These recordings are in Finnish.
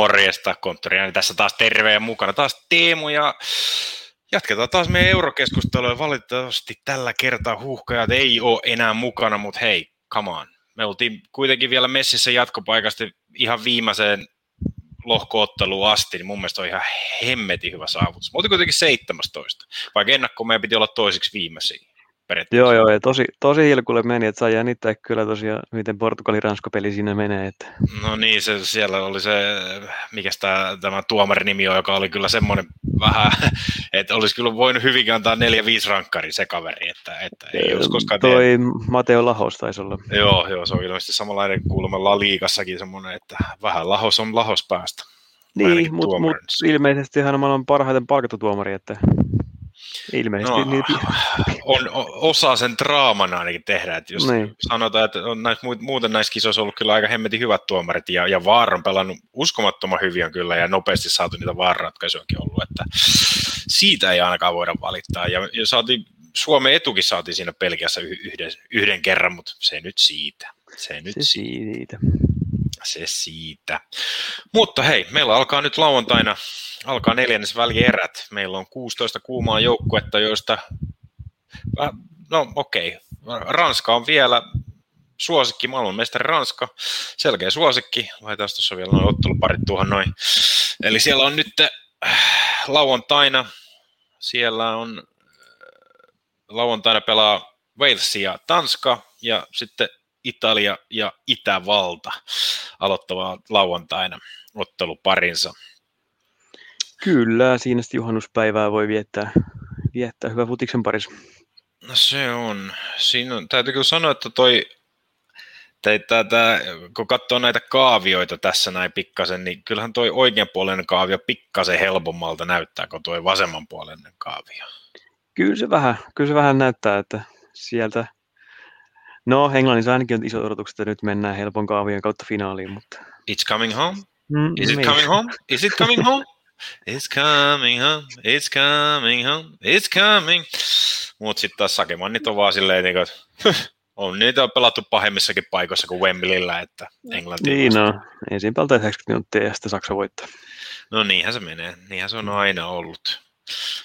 Morjesta, konttoriani tässä taas terve ja mukana taas Teemu ja jatketaan taas meidän eurokeskustelua. Valitettavasti tällä kertaa huuhkajat ei ole enää mukana, mutta hei, come on. Me oltiin kuitenkin vielä messissä jatkopaikasta ihan viimeiseen lohkootteluun asti, niin mun mielestä on ihan hemmetin hyvä saavutus. Me oltiin kuitenkin 17, vaikka ennakko meidän piti olla toisiksi viimeisiä periaatteessa. Joo, joo, ja tosi, tosi hilkulle meni, että sai jännittää kyllä tosiaan, miten Portugali-Ranska-peli siinä menee. Että. No niin, se, siellä oli se, mikä tämä, tämä tuomarin nimi on, joka oli kyllä semmoinen vähän, että olisi kyllä voinut hyvinkin antaa 4-5 rankkari se kaveri, että, että ei olisi koskaan Toi tiedä. Mateo Lahos taisi olla. Joo, joo, se on ilmeisesti samanlainen kuulemma La Liigassakin semmoinen, että vähän Lahos on Lahos päästä. Niin, mutta mut ilmeisesti hän on maailman parhaiten palkattu tuomari, että Ilmeisesti no, niitä... on, osaa sen draaman ainakin tehdä. Että jos niin. sanotaan, että on näissä, muuten näissä kisoissa ollut kyllä aika hemmetin hyvät tuomarit ja, ja Vaar on pelannut uskomattoman hyvin kyllä ja nopeasti saatu niitä vaarratkaisujakin ollut, että siitä ei ainakaan voida valittaa. Ja, ja saatiin, Suomen etukin saatiin siinä Pelkiässä yhden, yhden kerran, mutta se nyt siitä. Se nyt se siitä. Se siitä. Mutta hei, meillä alkaa nyt lauantaina alkaa neljännes välierät. Meillä on 16 kuumaa joukkuetta, joista, no okei, okay. Ranska on vielä suosikki, maailmanmestari Ranska, selkeä suosikki. Laitetaan tuossa vielä noin otteluparit tuohon noin. Eli siellä on nyt äh, lauantaina, siellä on äh, lauantaina pelaa Wales ja Tanska ja sitten Italia ja Itävalta aloittavaa lauantaina otteluparinsa. Kyllä, siinä sitten juhannuspäivää voi viettää, viettää hyvä futiksen parissa. No se on. Siinä on, täytyy kyllä sanoa, että toi, tää, tää, kun katsoo näitä kaavioita tässä näin pikkasen, niin kyllähän toi oikeanpuolinen kaavio pikkasen helpommalta näyttää kuin toi vasemmanpuolinen kaavio. Kyllä se vähän, kyllä se vähän näyttää, että sieltä, no Englannissa ainakin on iso odotukset, että nyt mennään helpon kaavion kautta finaaliin, mutta... It's coming home? Mm, Is it niin. coming home? Is it coming home? It's coming home, it's coming home, it's coming. Mut sitten taas sakemannit on vaan silleen, niin kuin, on niitä on pelattu pahemmissakin paikoissa kuin Wembleyllä, että Englanti Niin no, ensin pelata 90 minuuttia ja sitten Saksa voittaa. No niinhän se menee, niinhän se on aina ollut.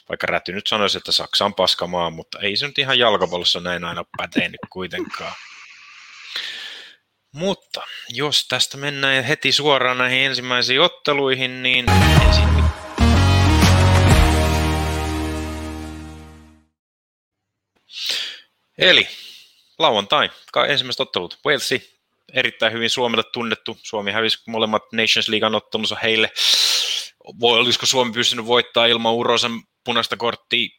Vaikka Räty nyt sanoisi, että Saksa on paskamaa, mutta ei se nyt ihan jalkapallossa näin aina pätenyt kuitenkaan. Mutta jos tästä mennään heti suoraan näihin ensimmäisiin otteluihin, niin ensin Eli lauantai, ensimmäiset ottelut. Walesi, erittäin hyvin Suomelle tunnettu. Suomi hävisi molemmat Nations Leaguean ottelunsa heille. Voi, olisiko Suomi pystynyt voittaa ilman Urosen punaista korttia?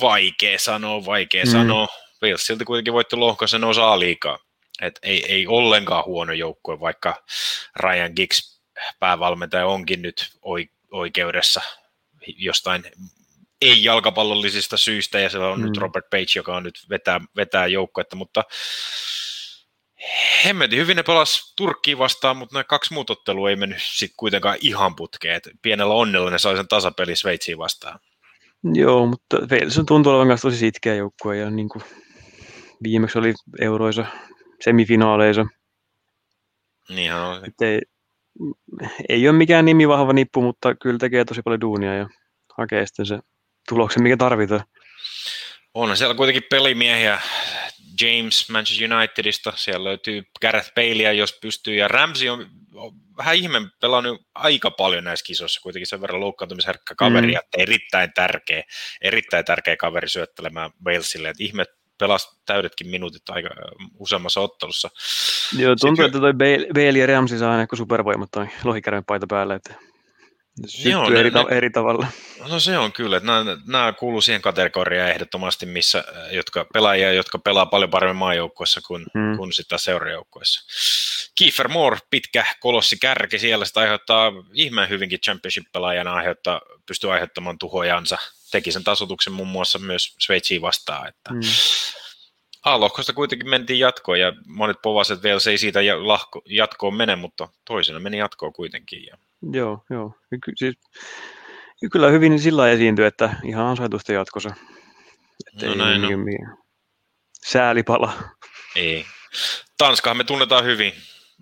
Vaikea sanoa, vaikea mm. sanoa. Wales silti kuitenkin voitti lohkoisen osaa liikaa. Et ei, ei ollenkaan huono joukkue, vaikka Ryan Giggs päävalmentaja onkin nyt oikeudessa jostain ei-jalkapallollisista syistä, ja siellä on mm. nyt Robert Page, joka on nyt vetää, vetää joukkuetta, mutta hemmetin hyvin ne pelas Turkkiin vastaan, mutta nämä kaksi muut ottelua ei mennyt sitten kuitenkaan ihan putkeen. Et pienellä onnella ne sai sen tasapeli Sveitsiin vastaan. Joo, mutta se tuntuu olevan myös tosi sitkeä joukkue, ja niin kuin viimeksi oli euroissa semifinaaleissa. Niinhän on. ei, ei ole mikään nimi vahva nippu, mutta kyllä tekee tosi paljon duunia ja hakee sitten se tuloksen, mikä tarvitaan. On siellä kuitenkin pelimiehiä. James Manchester Unitedista, siellä löytyy Gareth Baleä, jos pystyy, ja Ramsey on, on vähän ihme pelannut aika paljon näissä kisoissa, kuitenkin sen verran loukkaantumisherkkä kaveri, mm. että erittäin tärkeä, erittäin tärkeä kaveri syöttelemään Walesille, että ihme pelasi täydetkin minuutit aika useammassa ottelussa. Joo, tuntuu, Sitten, että toi Bale ja Ramsey saa aina supervoimat toi lohikärmen paita päälle, että Joo, eri, ne, eri tavalla. No se on kyllä, että nämä, nämä kuuluu siihen kategoriaan ehdottomasti, missä, äh, jotka pelaajia, jotka pelaa paljon paremmin maajoukkuessa kuin, hmm. kuin sitä seurajoukkuessa. Kiefer Moore, pitkä kolossi kärki siellä, sitä aiheuttaa ihmeen hyvinkin championship-pelaajana, aiheuttaa, pystyy aiheuttamaan tuhojansa. Teki sen tasotuksen muun muassa myös Sveitsiin vastaan. Että hmm. A-lohkosta kuitenkin mentiin jatkoon ja monet povaset vielä se ei siitä jatkoon mene, mutta toisena meni jatkoon kuitenkin. Ja Joo, joo. Ky- siis, kyllä hyvin sillä esiintyy, että ihan ansaitusta jatkossa. Että no ei näin niin, niin, säälipala. Ei. Tanskahan me tunnetaan hyvin.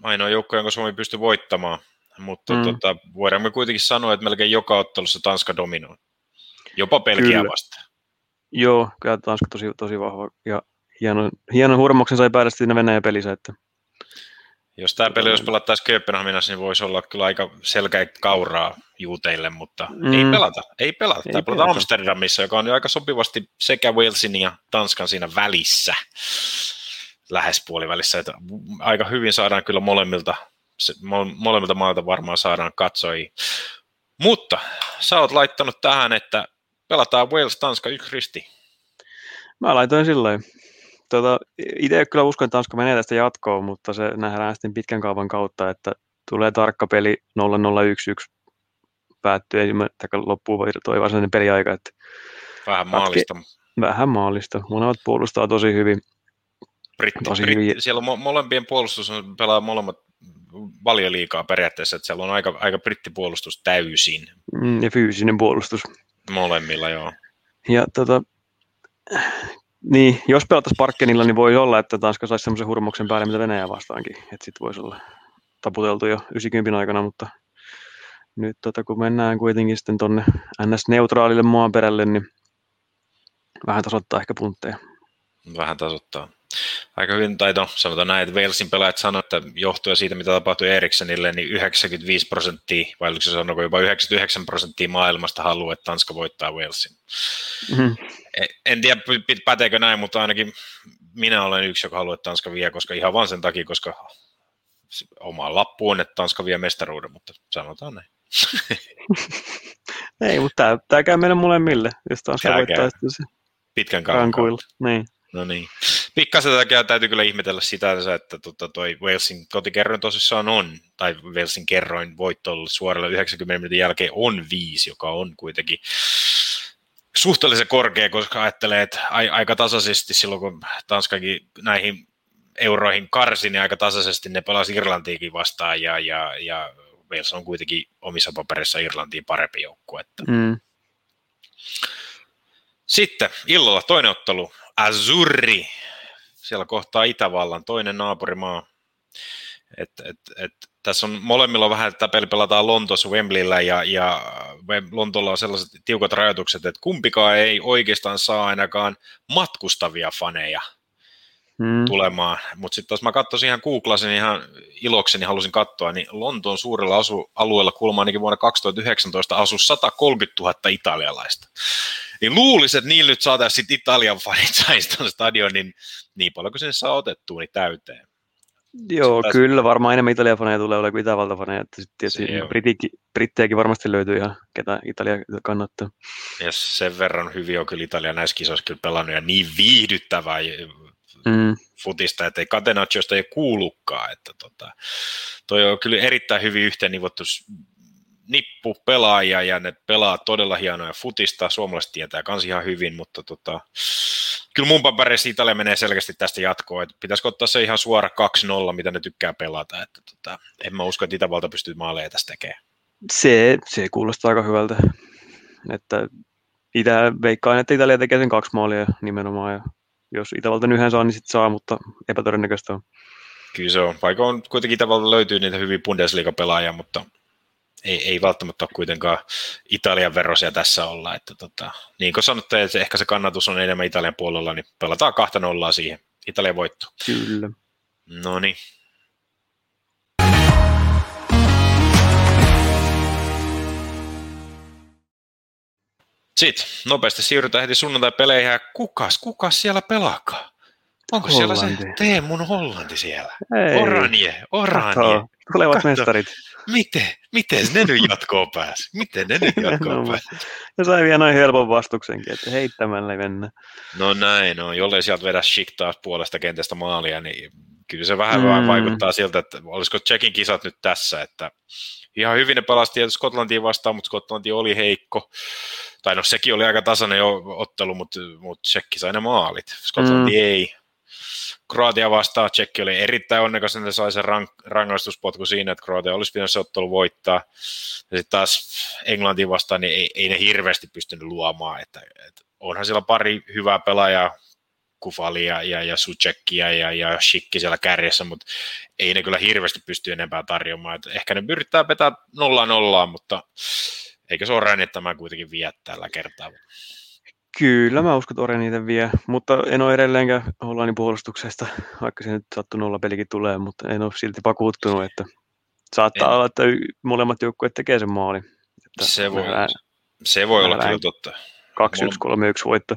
Ainoa joukko, jonka Suomi pystyy voittamaan. mutta mm. tota, voidaan me kuitenkin sanoa, että melkein joka ottelussa Tanska dominoi. Jopa Kyllä. vastaan. Joo, kyllä Tanska tosi, tosi vahva ja hieno, hienon hurmoksen sai päästä siinä Venäjän pelissä, että Jos tämä peli olisi pelattaisi Kööpenhaminassa, niin voisi olla kyllä aika selkeä kauraa juuteille, mutta mm. ei pelata. Ei pelata. Ei tämä pelata pelata. Amsterdamissa, joka on jo aika sopivasti sekä Walesin ja Tanskan siinä välissä, lähes puolivälissä. Että aika hyvin saadaan kyllä molemmilta, molemmilta maalta varmaan saadaan katsojia. Mutta sä oot laittanut tähän, että pelataan Wales-Tanska yksi risti. Mä laitoin silloin. Tota, itse kyllä uskon, että Tanska menee tästä jatkoon, mutta se nähdään sitten pitkän kaavan kautta, että tulee tarkka peli 0-0-1-1 päättyy ensimmäinen, tai loppuu toi varsinainen peliaika, että Vähän maalista. vähän maalista. Monet puolustaa tosi hyvin. Britti, Tosi britti, hyvin. siellä on mo- molempien puolustus on, pelaa molemmat paljon liikaa periaatteessa, että siellä on aika, aika brittipuolustus täysin Mm, Ja fyysinen puolustus. molemmilla, joo. Ja tota, niin, jos pelattaisiin Parkkenilla, niin voi olla, että Tanska saisi semmoisen hurmoksen päälle, mitä Venäjä vastaankin. Että sitten voisi olla taputeltu jo 90 aikana, mutta nyt tota, kun mennään kuitenkin sitten tonne NS-neutraalille maaperälle, niin vähän tasoittaa ehkä puntteja. Vähän tasoittaa. Aika hyvin, tai no, sanotaan näin, että Walesin pelaajat sanoivat, että johtuen siitä, mitä tapahtui Eriksenille, niin 95 prosenttia, vai oliko se sanoiko jopa 99 prosenttia maailmasta haluaa, että Tanska voittaa Walesin. Mm-hmm. En tiedä, päteekö näin, mutta ainakin minä olen yksi, joka haluaa, että Tanska vie, koska ihan vain sen takia, koska oma lappu on, että Tanska vie mestaruuden, mutta sanotaan näin. Ei, mutta tämä, käy meille molemmille, jos Tanska voittaa sitten Pitkän kauan. rankuilla. Niin. No niin. Pikkasen tätä täytyy kyllä ihmetellä sitä, että tota, toi Walesin kotikerroin tosissaan on, tai Walesin kerroin voitto suoralla 90 minuutin jälkeen on viisi, joka on kuitenkin suhteellisen korkea, koska ajattelee, että ai- aika tasaisesti silloin, kun Tanskakin näihin euroihin karsi, niin aika tasaisesti ne pelasi Irlantiikin vastaan, ja, ja, ja Wales on kuitenkin omissa paperissa Irlantiin parempi joukkue. Että Mm. sitten illalla toinen ottelu, Azurri. Siellä kohtaa Itävallan, toinen naapurimaa. Et, et, et, tässä on molemmilla vähän, että peli pelataan Lontoossa Wembleyllä ja, ja Lontoolla on sellaiset tiukat rajoitukset, että kumpikaan ei oikeastaan saa ainakaan matkustavia faneja Mm. tulemaan. Mutta sitten jos mä katsoisin ihan googlasin ihan ilokseni halusin katsoa, niin Lontoon suurella asu- alueella kuulemma ainakin vuonna 2019 asui 130 000 italialaista. Niin luulisin, että niillä nyt saataisiin sitten Italian fanit saisi stadionin niin paljon kuin sen saa otettua niin täyteen. Joo, Tässä- kyllä varmaan enemmän Italian faneja tulee olemaan kuin Itävalta faneja. Että sitten tietysti brittejäkin varmasti löytyy ihan, ketä Italia kannattaa. Ja sen verran hyvin on kyllä Italia näissä kisoissa kyllä pelannut ja niin viihdyttävää Mm. futista, että ei Catenaciosta ei kuulukaan, että tota, toi on kyllä erittäin hyvin yhteen nivottu s- nippu pelaajia ja ne pelaa todella hienoja futista, suomalaiset tietää kans ihan hyvin, mutta tota, kyllä mun paperissa Italia menee selkeästi tästä jatkoon, että pitäisikö ottaa se ihan suora 2-0, mitä ne tykkää pelata, että tota, en mä usko, että Itävalta pystyy maaleja tästä tekemään. Se, se kuulostaa aika hyvältä. Että Itä, veikkaan, että Italia tekee sen kaksi maalia nimenomaan. Ja jos Itävalta yhden saa, niin sitten saa, mutta epätodennäköistä on. Kyllä se on, vaikka on kuitenkin Itävalta löytyy niitä hyviä Bundesliga-pelaajia, mutta ei, ei välttämättä ole kuitenkaan Italian verosia tässä olla. Että tota, niin kuin sanottu, että ehkä se kannatus on enemmän Italian puolella, niin pelataan kahta nollaa siihen. Italian voitto. Kyllä. No niin. Sitten nopeasti siirrytään heti sunnuntai-peleihin. ja Kukas, kukas siellä pelaakaan? Onko siellä se Hollanti. Teemun Hollanti siellä? Ei. Oranje, oranje. Kato, Tulevat Kato. mestarit. Miten, miten ne nyt jatkoon pääsi? Miten ne nyt jatkoon No, pääsi? Ja sai vielä noin helpon vastuksenkin, että heittämällä mennä. No näin, no, jollei sieltä vedä Schick taas puolesta kentästä maalia, niin kyllä se vähän mm. vaikuttaa siltä, että olisiko Tsekin kisat nyt tässä, että ihan hyvin ne pelasi tietysti Skotlantiin vastaan, mutta Skotlanti oli heikko. Tai no sekin oli aika tasainen jo ottelu, mutta, mutta Tsekki sai ne maalit. Skotlanti Mm. ei. Kroatia vastaan Tsekki oli erittäin onnekas, että sai sen rank- rangaistuspotku siinä, että Kroatia olisi pitänyt se ottelu voittaa. Ja sitten taas Englantiin vastaan, niin ei, ei ne hirveästi pystynyt luomaan. Että, että onhan siellä pari hyvää pelaajaa Kufali ja, ja, ja Suchekkia ja, ja Shikki siellä kärjessä, mutta ei ne kyllä hirveästi pysty enempää tarjoamaan. Et ehkä ne yrittää vetää nolla nollaan, mutta eikö se ole Ränni tämä kuitenkin vie tällä kertaa? Kyllä, mä uskon, että Ore niitä vie, mutta en ole edelleenkään Hollannin puolustuksesta, vaikka se nyt sattu nolla pelikin tulee, mutta en ole silti vakuuttunut, että saattaa en. olla, että molemmat joukkueet tekee sen maali. Että se voi, se voi olla kyllä totta. 2-1, 3-1 voitto.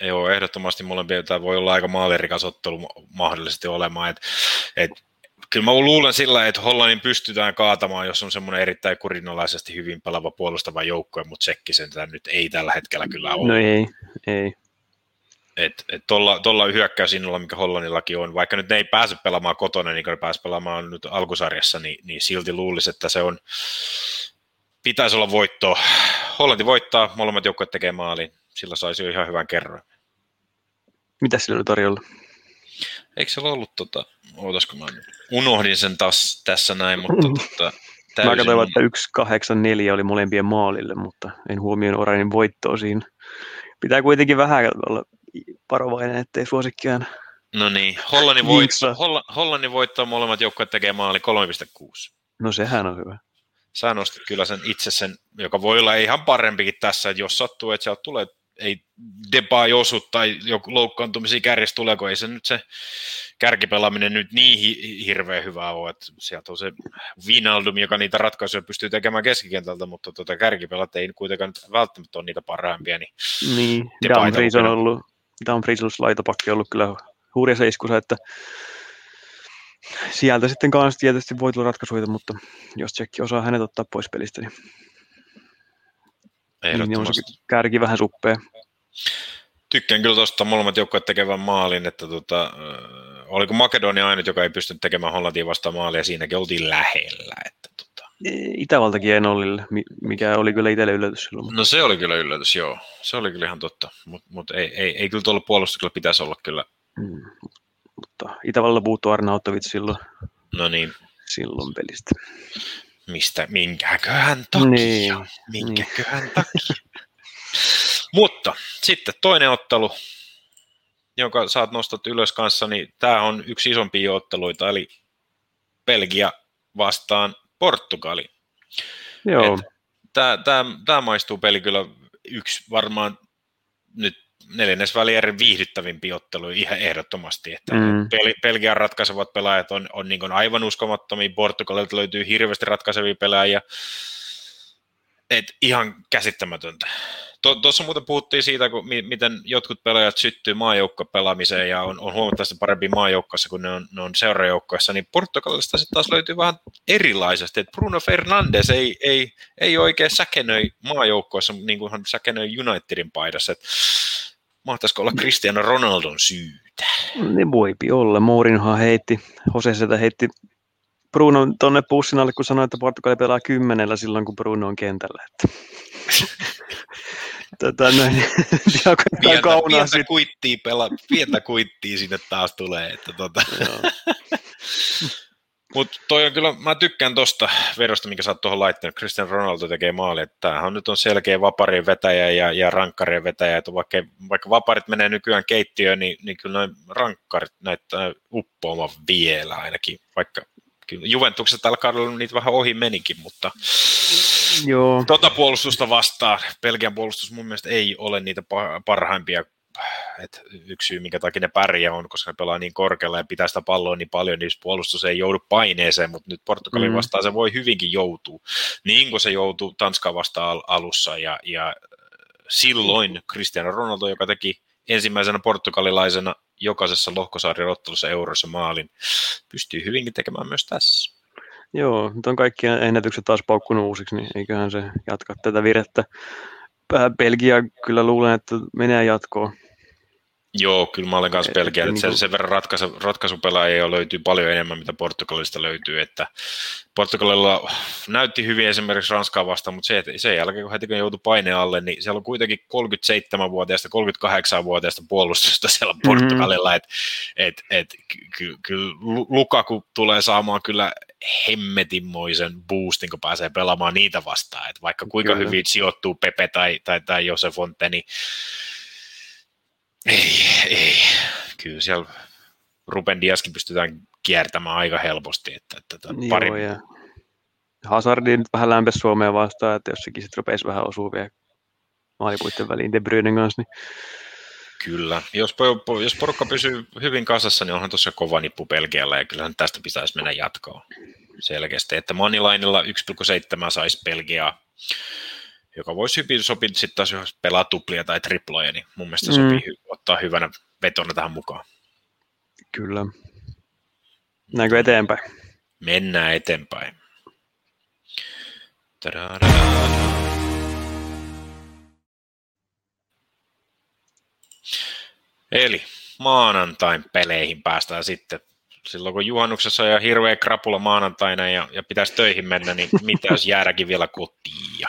Joo, ehdottomasti molempia tämä voi olla aika maalirikas ottelu mahdollisesti olemaan. Et, et, kyllä mä luulen sillä, että Hollannin pystytään kaatamaan, jos on semmoinen erittäin kurinalaisesti hyvin pelava puolustava joukkue, mutta Tsekki sen nyt ei tällä hetkellä kyllä ole. No ei, ei. Et, et tuolla, tuolla hyökkäysinnolla, mikä Hollannillakin on, vaikka nyt ne ei pääse pelaamaan kotona, niin kuin ne pääse pelaamaan nyt alkusarjassa, niin, niin silti luulisi, että se on, pitäisi olla voitto. Hollanti voittaa, molemmat joukkueet tekee maalin, sillä saisi jo ihan hyvän kerran. Mitä sillä oli tarjolla? Eikö se ollut, tota, ootasko mä unohdin sen taas tässä näin, mutta tota, täysin... Mä katsoin, että 184 oli molempien maalille, mutta en huomioon Orainin voittoa siinä. Pitää kuitenkin vähän olla varovainen, ettei suosikkiaan No niin, Hollannin, voit, Holla, Hollannin voittaa molemmat joukkueet tekee maali 3,6. No sehän on hyvä. Sä nostit kyllä sen itse sen, joka voi olla ihan parempikin tässä, että jos sattuu, että sieltä tulee, ei Depay osu tai joku loukkaantumisia kärjessä tuleeko, ei se nyt se kärkipelaaminen nyt niin hi- hirveän hyvää ole, että sieltä on se Vinaldum, joka niitä ratkaisuja pystyy tekemään keskikentältä, mutta tuota kärkipelat ei kuitenkaan välttämättä ole niitä parhaimpia. Niin, niin Dumfries on ollut, Dumfries laitopakki ollut kyllä hurjassa iskussa, että sieltä sitten kanssa tietysti voi tulla ratkaisuja, mutta jos Tsekki osaa hänet ottaa pois pelistä, niin, niin on se kärki vähän suppea. Tykkään kyllä tuosta molemmat joukkueet tekevän maalin, että tota, oliko Makedonia ainut, joka ei pystynyt tekemään Hollantiin vastaan maalia, siinäkin oltiin lähellä. Että, tota. Itävaltakin ei nollille, mikä oli kyllä itselle yllätys silloin. No se oli kyllä yllätys, joo. Se oli kyllä ihan totta, mutta mut ei, ei, ei kyllä tuolla puolustuksella pitäisi olla kyllä. Mm. Mutta Itävallalla puuttuu Arnautovic silloin. No niin. Silloin pelistä. Mistä, minkäköhän takia? Niin. Minkäköhän niin. takia? Mutta sitten toinen ottelu, jonka saat nostat ylös kanssa, niin tämä on yksi isompia otteluita, eli Belgia vastaan Portugali. Joo. Tämä maistuu peli kyllä yksi varmaan nyt neljännesvälierin viihdyttävimpi ottelu ihan ehdottomasti. Että mm. Bel- Belgian ratkaisevat pelaajat on, on niin aivan uskomattomia, Portugalilta löytyy hirveästi ratkaisevia pelaajia. Et ihan käsittämätöntä. Tuossa muuten puhuttiin siitä, kun, miten jotkut pelaajat syttyy maajoukkopelaamiseen ja on, on huomattavasti parempi maajoukkoissa kuin ne on, ne on seurajoukkoissa, niin Portugalista sitten taas löytyy vähän erilaisesti. Et Bruno Fernandes ei, ei, ei oikein säkenöi maajoukkoissa niin kuin hän säkenöi Unitedin paidassa. Et mahtaisiko olla Cristiano Ronaldon syytä? Ne voipi olla. Mourinho heitti, Jose sitä heitti Bruno tuonne pussin alle, kun sanoi, että Portugali pelaa kymmenellä silloin, kun Bruno on kentällä. Että. Tätä näin. pientä, pientä, kuittia pela, pientä kuittia sinne taas tulee. Että tota. Mutta toi on kyllä, mä tykkään tosta verosta, minkä sä oot tuohon laittanut. Cristiano Ronaldo tekee maali, että tämähän nyt on selkeä vaparien vetäjä ja, ja rankkarien vetäjä, että vaikka, vaikka vaparit menee nykyään keittiöön, niin, niin kyllä noin rankkarit näyttää uppoamaan vielä ainakin, vaikka kyllä Juventukset tällä kaudella niitä vähän ohi menikin, mutta Joo. Tota puolustusta vastaan. Belgian puolustus mun mielestä ei ole niitä parhaimpia et yksi syy, minkä takia ne pärjää on, koska ne pelaa niin korkealla ja pitää sitä palloa niin paljon, niin puolustus ei joudu paineeseen, mutta nyt Portugalin mm. vastaan se voi hyvinkin joutua, niin kuin se joutuu Tanskaa vastaan alussa, ja, ja silloin Cristiano Ronaldo, joka teki ensimmäisenä portugalilaisena jokaisessa lohkosarjan ottelussa eurossa maalin, pystyy hyvinkin tekemään myös tässä. Joo, nyt on kaikki ennätykset taas paukkunut uusiksi, niin eiköhän se jatka tätä virettä. Belgia kyllä luulen, että menee jatkoon. Joo, kyllä mä olen kanssa Belgia, että sen, sen verran ratkaisu, ratkaisupelaajia löytyy paljon enemmän, mitä Portugalista löytyy, että Portugalilla näytti hyvin esimerkiksi Ranskaa vastaan, mutta se, että sen jälkeen kun heti kun joutui paineen alle, niin siellä on kuitenkin 37-vuotiaista, 38-vuotiaista puolustusta siellä mm-hmm. Portugalilla, että et, et, kyllä ky, Lukaku tulee saamaan kyllä hemmetinmoisen boostin, kun pääsee pelaamaan niitä vastaan, että vaikka kuinka kyllä. hyvin sijoittuu Pepe tai, tai, tai Josef Fonte, niin ei, ei, kyllä siellä Ruben Diaskin pystytään kiertämään aika helposti. Että, että, että Joo, pari, ja Hazardi nyt vähän lämpesi Suomeen vastaan, että jos sekin sitten rupesi vähän osua vielä maalipuitten väliin De Bruynen kanssa, niin Kyllä. Jos, jos porukka pysyy hyvin kasassa, niin onhan tuossa kova nippu Belgialla, ja kyllähän tästä pitäisi mennä jatkoon selkeästi. Että Moneylinella 1,7 saisi Belgiaa, joka voisi hyvin sopia sitten taas, jos pelaa tuplia tai triploja, niin mun mielestä Mm. sopii hy- ottaa hyvänä vetona tähän mukaan. kyllä. Näinkö eteenpäin? Mennään eteenpäin. Eli maanantain peleihin päästään sitten. Silloin kun juhannuksessa on jo hirveä krapula maanantaina ja, ja pitäisi töihin mennä, niin mitä jos jäädäkin vielä kotiin ja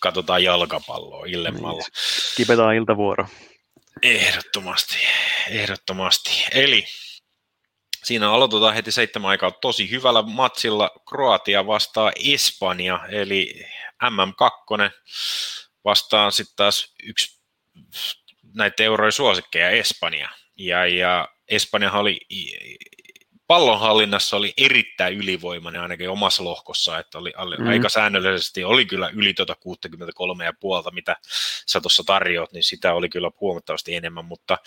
katsotaan jalkapalloa illemmalla. Kipetaan iltavuoro. Ehdottomasti, ehdottomasti. Eli siinä aloitetaan heti seitsemän aikaa tosi hyvällä matsilla. Kroatia vastaa Espanja, eli MM2 vastaan sitten taas yksi näitä eurojen suosikkeja Espanja. Ja, ja Espanjahan oli pallonhallinnassa oli erittäin ylivoimainen ainakin omassa lohkossa, että oli, oli Mm. mm. aika säännöllisesti, oli kyllä yli tuota 63,5, mitä sä tuossa tarjoat, niin sitä oli kyllä huomattavasti enemmän, mutta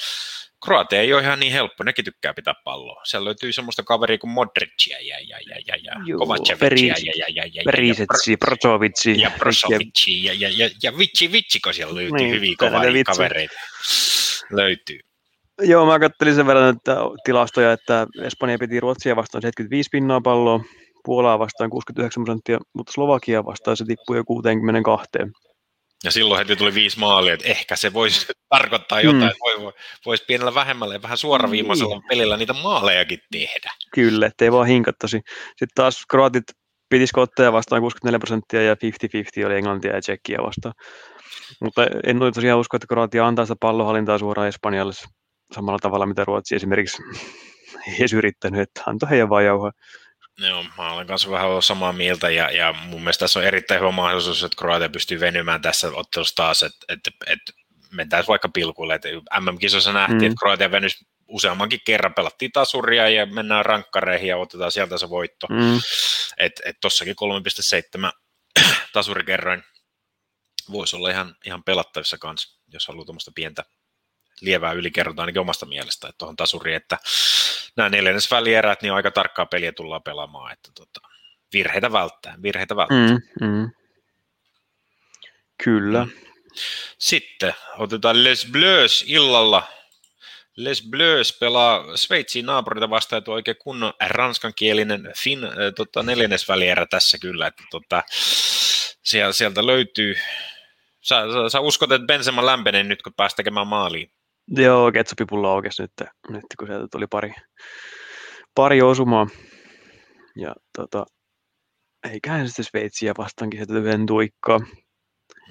Kroatia ei ole ihan niin helppo, nekin tykkää pitää palloa. Siellä löytyy semmoista kaveria kuin Modricia ja, ja, ja, ja, ja Kovacevicia ja, ja, ja, ja, ja, Perisetsi, Brozovitsi. ja Brozovici ja, ja, ja, ja Vitsi Vitsi, kun siellä löytyy Niin, niin, hyviä kovia kavereita. Löytyy. Joo, mä kattelin sen verran että tilastoja, että Espanja piti Ruotsia vastaan 75 pinnaa palloa, Puolaa vastaan 69 prosenttia, mutta Slovakia vastaan se tippui jo 62. Ja silloin heti tuli viisi maalia, että ehkä se voisi tarkoittaa jotain, mm. voi, voi, voisi pienellä vähemmällä ja vähän suoraviimaisella Niin. pelillä niitä maalejakin tehdä. Kyllä, ettei vaan hinkattaisi. Sitten taas kroatit piti skotteja vastaan 64 prosenttia ja 50-50 oli Englantia ja Tsekkiä vastaan. Mutta en ole tosiaan usko, että Kroatia antaa sitä pallohallintaa suoraan Espanjalle samalla tavalla, mitä Ruotsi esimerkiksi edes yrittänyt, että antoi heidän vaan jauhaa. Joo, mä olen kanssa vähän ollut samaa mieltä ja, ja mun mielestä tässä on erittäin hyvä mahdollisuus, että Kroatia pystyy venymään tässä ottelussa taas, että, että, että mentäisiin vaikka pilkulle. Että MM-kisossa nähtiin, Mm. mm. että Kroatia venys useammankin kerran, pelattiin tasuria ja mennään rankkareihin ja otetaan sieltä se voitto. Mm, Että et tossakin 3,7 tasurikerroin voisi olla ihan, ihan pelattavissa kanssa, jos haluaa tuommoista pientä lievää ylikerronta ainakin omasta mielestä, että tuohon tasuriin, että nämä neljännes välierät, niin aika tarkkaa peliä tullaan pelaamaan, että tota, virheitä välttää, virheitä välttää. Mm. mm, mm. Kyllä. Sitten otetaan Les Bleus illalla. Les Bleus pelaa Sveitsin naapurita vastaan, että oikein kunnon ranskankielinen fin, äh, tota, neljännesvälierä tässä kyllä, että tota, sieltä, sieltä löytyy, sä, sä, sä uskot, että Benzema lämpenee nyt, kun pääsi tekemään maaliin. Joo, ketsupipulla aukesi nyt, nyt, kun sieltä tuli pari, pari osumaa. Ja tota, eiköhän sitten Sveitsiä vastaankin sieltä yhden tuikkaa.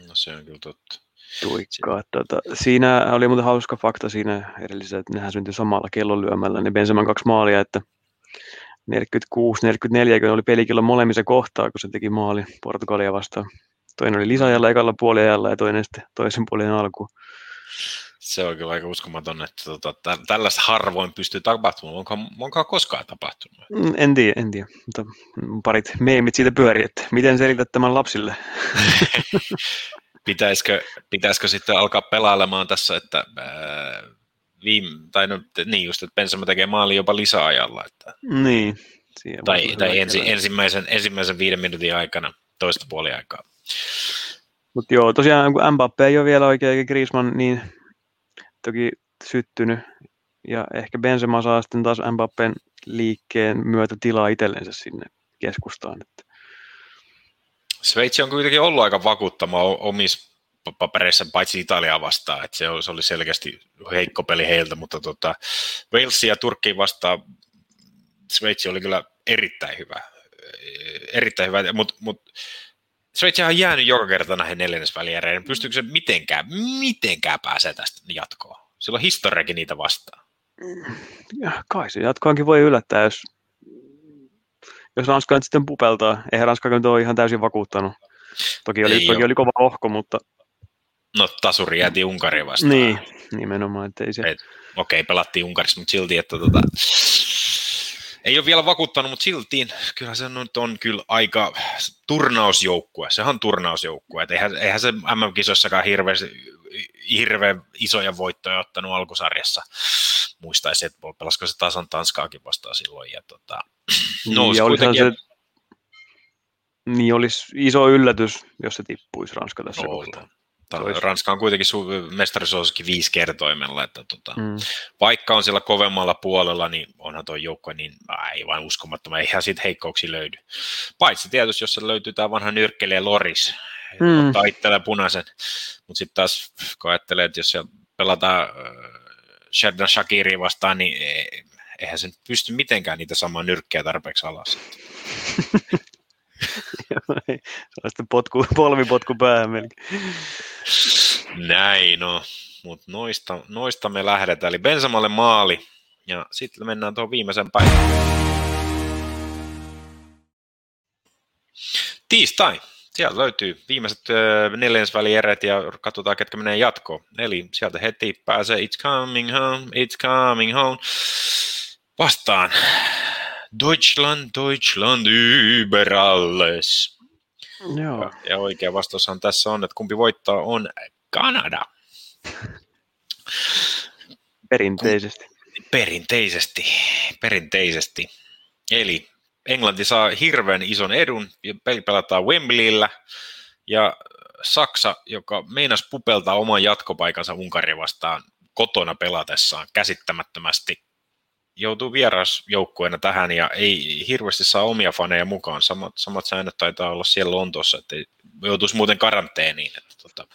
No se on kyllä totta. tuikkaa. Tota, siinä oli muuten hauska fakta siinä edellisessä, että nehän syntyi samalla kellonlyömällä, niin Benzeman kaksi maalia, että 46-44, kun oli pelikillo molemmissa kohtaa, kun se teki maali Portugalia vastaan. Toinen oli lisäajalla ekalla puoliajalla ja toinen sitten toisen puolen alkuun. Se on kyllä aika uskomaton, että tota, tä, tällaista harvoin pystyy tapahtumaan. Onko, onko koskaan tapahtunut? Mm, En tiedä, en tiedä, mutta parit meemit siitä pyörii, että miten selität tämän lapsille? pitäisikö, pitäisikö sitten alkaa pelailemaan tässä, että ää, viime, tai no, niin just, että Benzema tekee maali jopa lisäajalla, että, Niin. tai, tai ensi, ensimmäisen, ensimmäisen viiden minuutin aikana toista puoli aikaa. Mutta joo, tosiaan kun Mbappé ei ole vielä oikein, eikä Griezmann niin toki syttynyt. Ja ehkä Benzema saa sitten taas Mbappén liikkeen myötä tilaa itsellensä sinne keskustaan. Sveitsi on kuitenkin ollut aika vakuuttama omissa pa- papereissa, paitsi Italiaa vastaan, että se se oli selkeästi heikko peli heiltä, mutta tota, Walesia ja Turkkiin vastaan Sveitsi oli kyllä erittäin hyvä. Erittäin hyvä, mutta mut, Sveitsi on jäänyt joka kerta näihin neljännesväliereihin. Pystyykö se mitenkään, mitenkään pääsee tästä jatkoon? Sillä on historiakin niitä vastaan. ja kai se jatkoankin voi yllättää, jos, jos Ranska nyt sitten pupeltaa. Eihän Ranska nyt ole ihan täysin vakuuttanut. Toki oli, Ei toki oo. oli kova lohko, mutta No tasuri jäätiin Unkariin vastaan. niin, nimenomaan, että ei se... Okei, okay, pelattiin Unkarissa, mutta silti, että tota, ei ole vielä vakuuttanut, mutta silti kyllä se nyt on kyllä aika turnausjoukkue. Sehän on turnausjoukkue. eihän, eihän se MM-kisoissakaan hirveän, hirveän isoja voittoja ottanut alkusarjassa. Muistaisi, että pelasiko se tasan Tanskaakin vastaan silloin. Ja tota, niin, ja kuitenkin... se, niin olisi iso yllätys, jos se tippuisi Ranska tässä kohtaa. Ranska on kuitenkin su- mestarisuosikin viisi kertoimella, että tota, mm. vaikka on siellä kovemmalla puolella, niin onhan tuo joukko niin aivan uskomattoman, eihän siitä heikkouksia löydy. Paitsi tietysti, jos se löytyy tämä vanha nyrkkelijä Loris, mm. ottaa punaisen, mutta sitten taas kun ajattelee, että jos siellä pelataan äh, Sherdan Shakiri vastaan, niin e, eihän se pysty mitenkään niitä samaa nyrkkejä tarpeeksi alas. Sellaista potku, polvipotku päähän melkein. Näin no, mutta noista, noista me lähdetään. Eli Bensamalle maali ja sitten mennään tuohon viimeisen päivän. Tiistai. Sieltä löytyy viimeiset neljänsvälierät ja katsotaan, ketkä menee jatkoon. Eli sieltä heti pääsee It's coming home, it's coming home vastaan Deutschland, Deutschland über alles. Joo. Ja oikea vastaushan tässä on, että kumpi voittaa on Kanada. Perinteisesti. Perinteisesti, perinteisesti. Eli Englanti saa hirveän ison edun, peli pelataan Wembleyllä, ja Saksa, joka meinas pupeltaa oman jatkopaikansa Unkaria vastaan kotona pelatessaan käsittämättömästi, joutuu vierasjoukkueena tähän ja ei hirveästi saa omia faneja mukaan. Samat, samat säännöt taitaa olla siellä Lontoossa, että joutuisi muuten karanteeniin. Että, tota.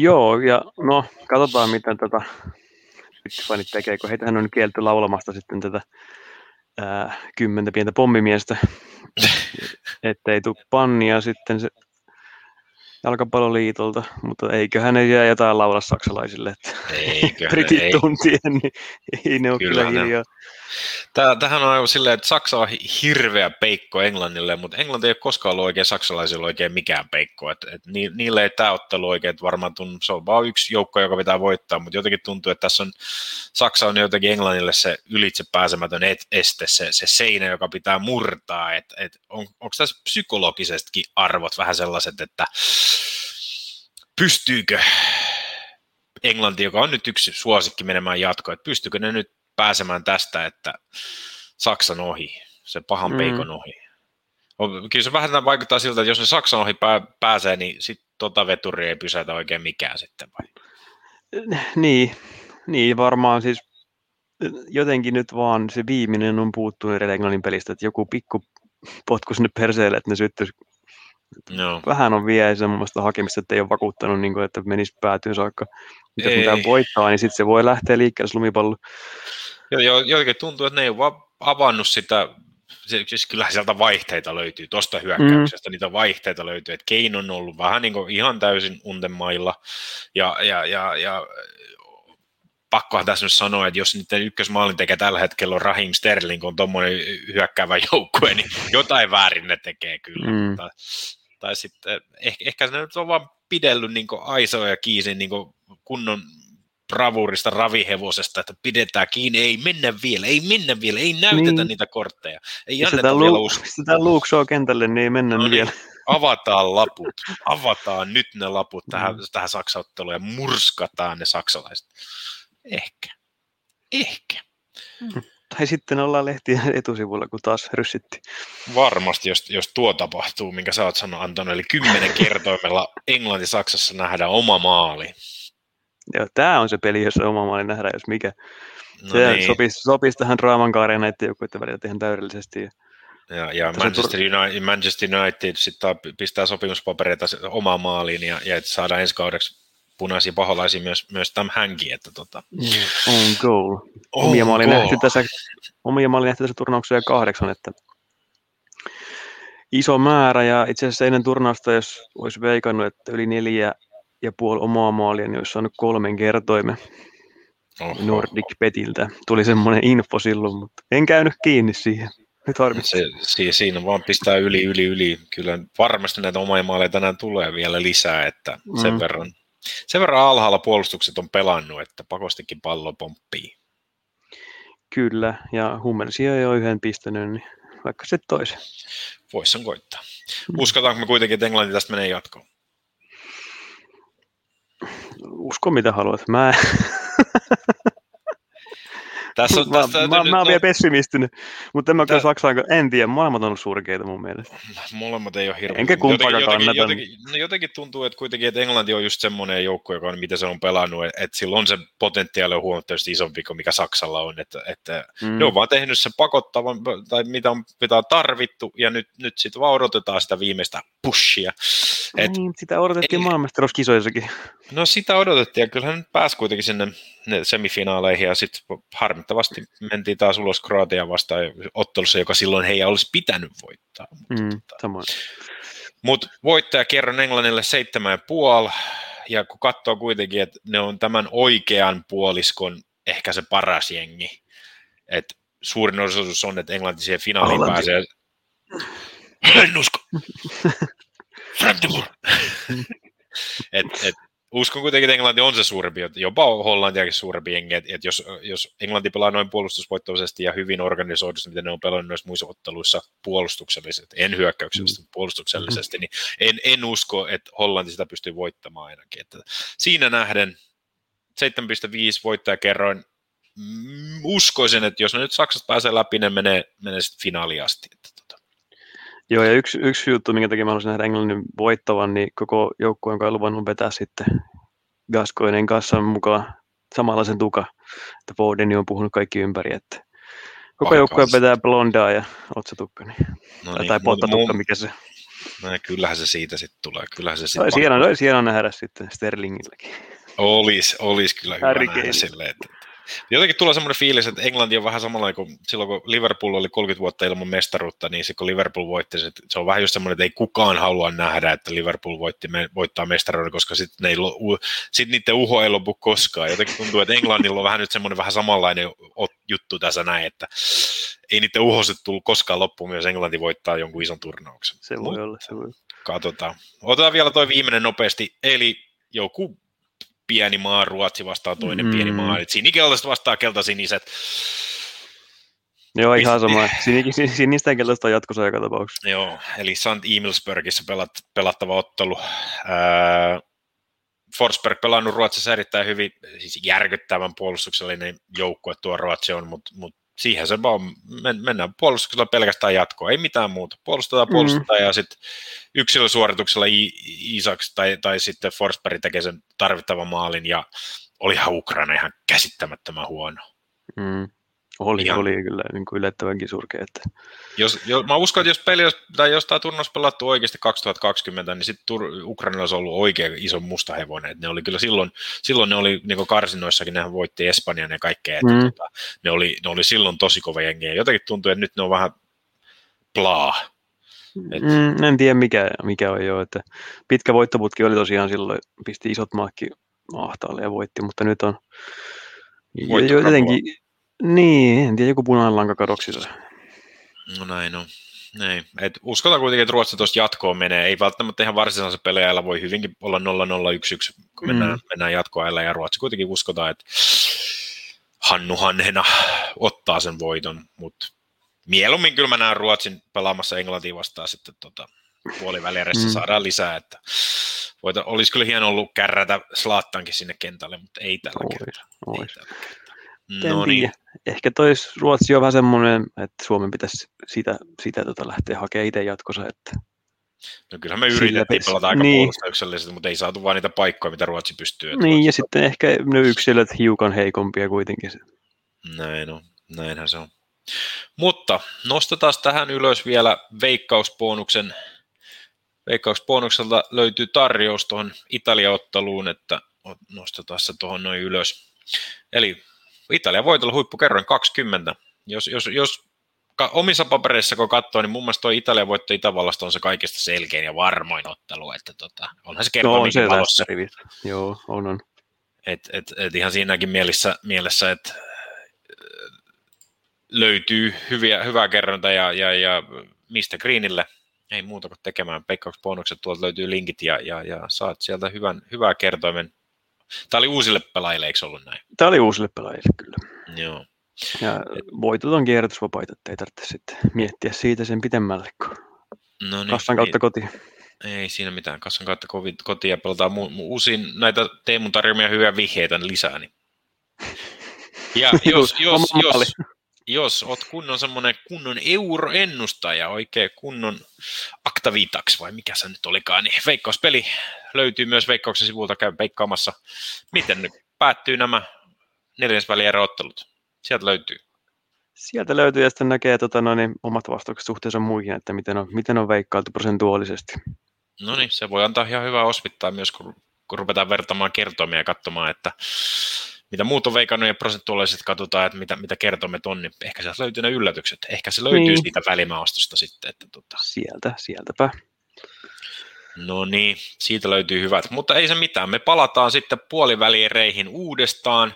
Joo, ja no katsotaan miten tätä fanit tekee, kun heitähän on kielty laulamasta sitten tätä ää, kymmentä pientä pommimiestä, ettei tule pannia sitten se jalkapalloliitolta, mutta eiköhän ne jää jotain laulaa saksalaisille, että Eikö, britit ei. tuntien, niin ei ne ole kyllä, kyllä hiljaa. Tähän on aivan silleen, että Saksa on hirveä peikko Englannille, mutta Englanti ei ole koskaan ollut oikein saksalaisille oikein mikään peikko. Et, et ni, niille ei tämä ottelu oikein, että varmaan tunnu, se on vain yksi joukko, joka pitää voittaa, mutta jotenkin tuntuu, että tässä on, Saksa on jotenkin Englannille se ylitse pääsemätön et, este, se, se seinä, joka pitää murtaa. Et, et on, onko tässä psykologisestikin arvot vähän sellaiset, että pystyykö Englanti, joka on nyt yksi suosikki menemään jatkoon, että pystyykö ne nyt pääsemään tästä, että Saksan ohi, se pahan mm. peikon ohi. Kyllä se vähän vaikuttaa siltä, että jos ne Saksan ohi pää, pääsee, niin sitten tota veturi ei pysäytä oikein mikään sitten vai? Niin, niin varmaan siis jotenkin nyt vaan se viimeinen on puuttunut Englannin pelistä, että joku pikku potku sinne perseelle, että ne syttyisi No. Vähän on vielä semmoista hakemista, että ei ole vakuuttanut, niin kuin, että menisi päätyyn saakka. Mitä pitää voittaa, niin sitten se voi lähteä liikkeelle lumipallo. Joo, jo, jotenkin tuntuu, että ne ei ole vaan avannut sitä, siis kyllähän sieltä vaihteita löytyy, tuosta hyökkäyksestä mm. niitä vaihteita löytyy, että Kein on ollut vähän niin kuin ihan täysin untemailla, ja, ja, ja, ja pakkohan tässä nyt sanoa, että jos niiden ykkösmaalin tekee tällä hetkellä on Rahim Sterling, on tuommoinen hyökkäävä joukkue, niin jotain väärin ne tekee kyllä. Mm. Mutta tai sitten ehkä, ehkä ne nyt on vaan pidellyt niin Aisoa ja Kiisin niin kunnon bravurista ravihevosesta, että pidetään kiinni, ei mennä vielä, ei mennä vielä, ei näytetä niin. niitä kortteja, ei ja anneta vielä uskoa. Sitä luuksoo kentälle, niin ei mennä no niin, vielä. Avataan laput, avataan nyt ne laput tähän, mm. tähän saksautteluun ja murskataan ne saksalaiset. Ehkä, ehkä. Mm. Tai sitten ollaan lehtien etusivulla, kun taas ryssitti. Varmasti, jos, jos tuo tapahtuu, minkä sä oot sanonut, Anton, eli kymmenen kertoimella Englanti-Saksassa nähdään oma maali. Joo, tämä on se peli, jossa oma maali nähdään, jos mikä. No se niin. sopisi, sopisi tähän draaman kaareen näiden joukkueiden välillä ihan täydellisesti. Ja, ja Manchester, United, Manchester United sitten pistää sopimuspapereita omaan maaliin ja, ja saadaan ensi kaudeksi punaisia paholaisia myös, myös Tam Hänki. Että tota. On goal. Omia maali nähty tässä, omia maali nähty tässä turnauksessa kahdeksan, että iso määrä ja itse asiassa ennen turnausta, jos olisi veikannut, että yli neljä ja puoli omaa maalia, niin olisi saanut kolmen kertoimen Oho. Nordic Petiltä. Tuli semmoinen info silloin, mutta en käynyt kiinni siihen. Nyt se, se, siinä vaan pistää yli, yli, yli. Kyllä varmasti näitä omia maaleja tänään tulee vielä lisää, että sen mm. verran sen verran alhaalla puolustukset on pelannut, että pakostikin pallo pomppii. Kyllä, ja Hummelsia ei ole yhden pistänyt, niin vaikka se toisen. Voisi koittaa. Uskotaanko me kuitenkin, että Englanti tästä menee jatkoon? Usko mitä haluat. Mä Tässä on, mä, tässä mä, mä, mä oon vielä pessimistinen, mutta en mä kyllä Saksaan, en tiedä, molemmat on surkeita mun mielestä. Molemmat ei ole hirveän. Enkä kumpaakaan jotenkin, kannata. jotenkin, no jotenkin tuntuu, että kuitenkin että Englanti on just semmoinen joukko, joka on, mitä se on pelannut, että sillä on se potentiaali on huomattavasti isompi kuin mikä Saksalla on, että, että Mm. ne on vaan tehnyt sen pakottavan, tai mitä on, mitä on tarvittu, ja nyt, nyt sitten vaan odotetaan sitä viimeistä pushia. Et, niin, sitä odotettiin maailmanmestaruuskisoissakin. no sitä odotettiin, ja kyllähän nyt pääsi kuitenkin sinne ne semifinaaleihin, ja sitten harmittavasti mentiin taas ulos Kroatia vastaan ottelussa, joka silloin heidän olisi pitänyt voittaa. Mutta Mm, tota. Mutta voittaja kerran Englannille seitsemän ja puoli, ja kun katsoo kuitenkin, että ne on tämän oikean puoliskon ehkä se paras jengi, että suurin osuus on, että Englanti siihen finaaliin Hollanti. pääsee. En usko. Frantibur. et, et, uskon kuitenkin, että Englanti on se suurempi, jopa Hollantiakin suurempi jengi, että et jos, jos Englanti pelaa noin puolustusvoittoisesti ja hyvin organisoidusti, miten ne on pelannut noissa muissa otteluissa puolustuksellisesti, en hyökkäyksellisesti, mutta puolustuksellisesti, niin en, en usko, että Hollanti sitä pystyy voittamaan ainakin. Että siinä nähden 7,5 voittajakerroin, mm, uskoisin, että jos ne nyt Saksasta pääsee läpi, ne menee, menee sitten finaaliin asti. Joo, ja yksi, yksi juttu, minkä takia mä haluaisin nähdä Englannin voittavan, niin koko joukkue, jonka on luvannut vetää sitten Gascoinen kanssa mukaan samanlaisen tuka, että Fodeni on puhunut kaikki ympäri, että koko joukkue vetää blondaa ja otsatukka, niin, No tai, niin, tai pottatukka, mikä se. No, kyllähän se siitä sitten tulee. Kyllähän se sitten olisi hienoa, olisi hienoa nähdä sitten Sterlingilläkin. Olisi, olisi kyllä hyvä Harry nähdä silleen, että Jotenkin tulee semmoinen fiilis, että Englanti on vähän samanlainen kuin silloin, kun Liverpool oli 30 vuotta ilman mestaruutta, niin se kun Liverpool voitti, se, se on vähän just semmoinen, että ei kukaan halua nähdä, että Liverpool voitti, me, voittaa mestaruuden, koska sitten ne sit niiden uho ei lopu koskaan. Jotenkin tuntuu, että Englannilla on vähän nyt semmoinen vähän samanlainen juttu tässä näin, että ei niiden uhoset tullut koskaan loppuun, jos Englanti voittaa jonkun ison turnauksen. Se voi olla, se voi olla. Katsotaan. Otetaan vielä toi viimeinen nopeasti, eli joku pieni maa, Ruotsi vastaa toinen mm. Pieni maa, eli sinikeltaiset vastaa keltasiniset. Joo, ihan sama. Sin- sinistä keltaista on jatkossa joka tapauksessa. Joo, eli St. Emilsburgissa pelat, pelattava ottelu. Ää, Forsberg pelannut Ruotsissa erittäin hyvin, siis järkyttävän puolustuksellinen joukkue tuo Ruotsi on, mutta mut siihen se vaan, men, mennään puolustuksella pelkästään jatkoa, ei mitään muuta. Puolustetaan, Mm. puolustetaan ja sitten yksilösuorituksella I- Isaks tai, tai sitten Forsberg tekee sen tarvittavan maalin ja olihan Ukraina ihan käsittämättömän huono. Mm. Oli, Ihan- oli kyllä niin kuin yllättävänkin surkea. Että... Jos, jos, mä uskon, että jos peli tai jos tämä turnaus pelattu oikeasti 2020, niin sitten Ukraina olisi ollut oikein iso musta hevonen. Et ne oli kyllä silloin, silloin ne oli niin karsinoissakin, nehän voitti Espanjan ja kaikkea. Että Mm. tota, ne, oli, ne oli silloin tosi kova jengi. Ja jotenkin tuntuu, että nyt ne on vähän plaa. Et- Mm, en tiedä mikä, mikä on jo. Että pitkä voittoputki oli tosiaan silloin, pisti isot maakki ahtaalle ja voitti, mutta nyt on jo, Voitto jo, jotenkin, niin, en tiedä, joku punainen lanka kadoksissa. No näin on. Näin. Et uskotaan kuitenkin, että Ruotsi tuosta jatkoon menee. Ei välttämättä ihan varsinaisella peleajalla voi hyvinkin olla 0-0-1-1, kun mennään, Mm. mennään jatkoajalla. Ja Ruotsi kuitenkin uskotaan, että Hannu Hannena ottaa sen voiton. Mutta mieluummin kyllä mä näen Ruotsin pelaamassa Englantiin vastaan sitten tota, puolivälierässä Mm. saadaan lisää. Että voita, olisi kyllä hieno ollut kärrätä Slaattankin sinne kentälle, mutta ei tällä Ois, kertaa. ois. Ei tällä kertaa. En No niin, tiedä. Ehkä tois Ruotsi on vähän semmoinen, että Suomen pitäisi sitä, sitä tota lähteä hakemaan itse jatkossa. Että, No kyllähän me yritettiin pelata aika niin. puolustuksellisesti, mutta ei saatu vaan niitä paikkoja, mitä Ruotsi pystyy. Niin, ja Ruotsi- sitten ehkä ne yksilöt hiukan heikompia kuitenkin. Näin on, näinhän se on. Mutta nostetaan tähän ylös vielä veikkausbonuksen. Veikkausbonukselta löytyy tarjous tuohon Italia-otteluun, että nostetaan se tuohon noin ylös. Eli Italia voitolla huippukerroin 20. Jos, jos, jos omissa papereissa kun katsoo, niin mun mielestä tuo Italia voitto Itävallasta on se kaikista selkein ja varmoin ottelu, että tota, onhan se No kertoa on se valossa. Joo, on on. Et, et, et ihan siinäkin mielessä, mielessä että löytyy hyviä, hyvää kerronta ja, ja, ja mistä Greenille ei muuta kuin tekemään peikkausbonukset, tuolta löytyy linkit ja, ja, ja saat sieltä hyvän, hyvää kertoimen Tämä oli uusille pelaajille, eikö ollut näin? Tämä oli uusille pelaajille kyllä. Joo. Ja voitot on kierrätysvapaita, että ei tarvitse sitten miettiä siitä sen pitemmälle kuin No niin, kassan kautta niin, kotiin. ei siinä mitään. Kassan kautta kotiin ja pelataan mu- mu- uusin näitä Teemun tarjoamia hyviä vihjeitä lisää. Niin. Ja jos, jos, jos, jos oot kunnon semmoinen kunnon euroennustaja, oikein kunnon Actavitax vai mikä se nyt olikaan, niin veikkauspeli löytyy myös veikkauksen sivulta, käy veikkaamassa, miten nyt päättyy nämä neljänsvälierä-ottelut. Sieltä löytyy. Sieltä löytyy ja sitten näkee tota, noin, niin omat vastaukset suhteessa muihin, että miten on, miten on veikkailtu prosentuaalisesti. No niin, se voi antaa ihan hyvää osvittaa myös, kun, kun ruvetaan vertaamaan kertoimia ja katsomaan, että mitä muut on veikannut ja prosentuaalisesti katsotaan, että mitä, mitä kertoimet on, niin ehkä sieltä löytyy ne yllätykset. Ehkä se löytyy Niin. siitä välimaastosta sitten. Että tota. Sieltä, sieltäpä. No niin, siitä löytyy hyvät. Mutta ei se mitään, me palataan sitten puoliväliereihin uudestaan,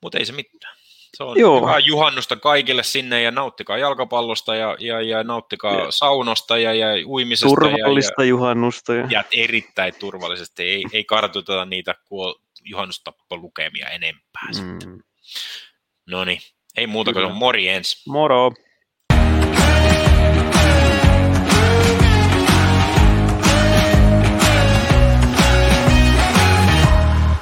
mutta ei se mitään. Se on Joo. hyvää juhannusta kaikille sinne ja nauttikaa jalkapallosta ja, ja, ja nauttikaa Ja. saunosta ja, ja uimisesta. Turvallista juhannusta. Ja... Ja, ja erittäin turvallisesti. Ei, ei kartuteta niitä kuol- juhannustappolukemia enempää. Mm. Mm. No niin, ei muuta kuin morjens. Moro!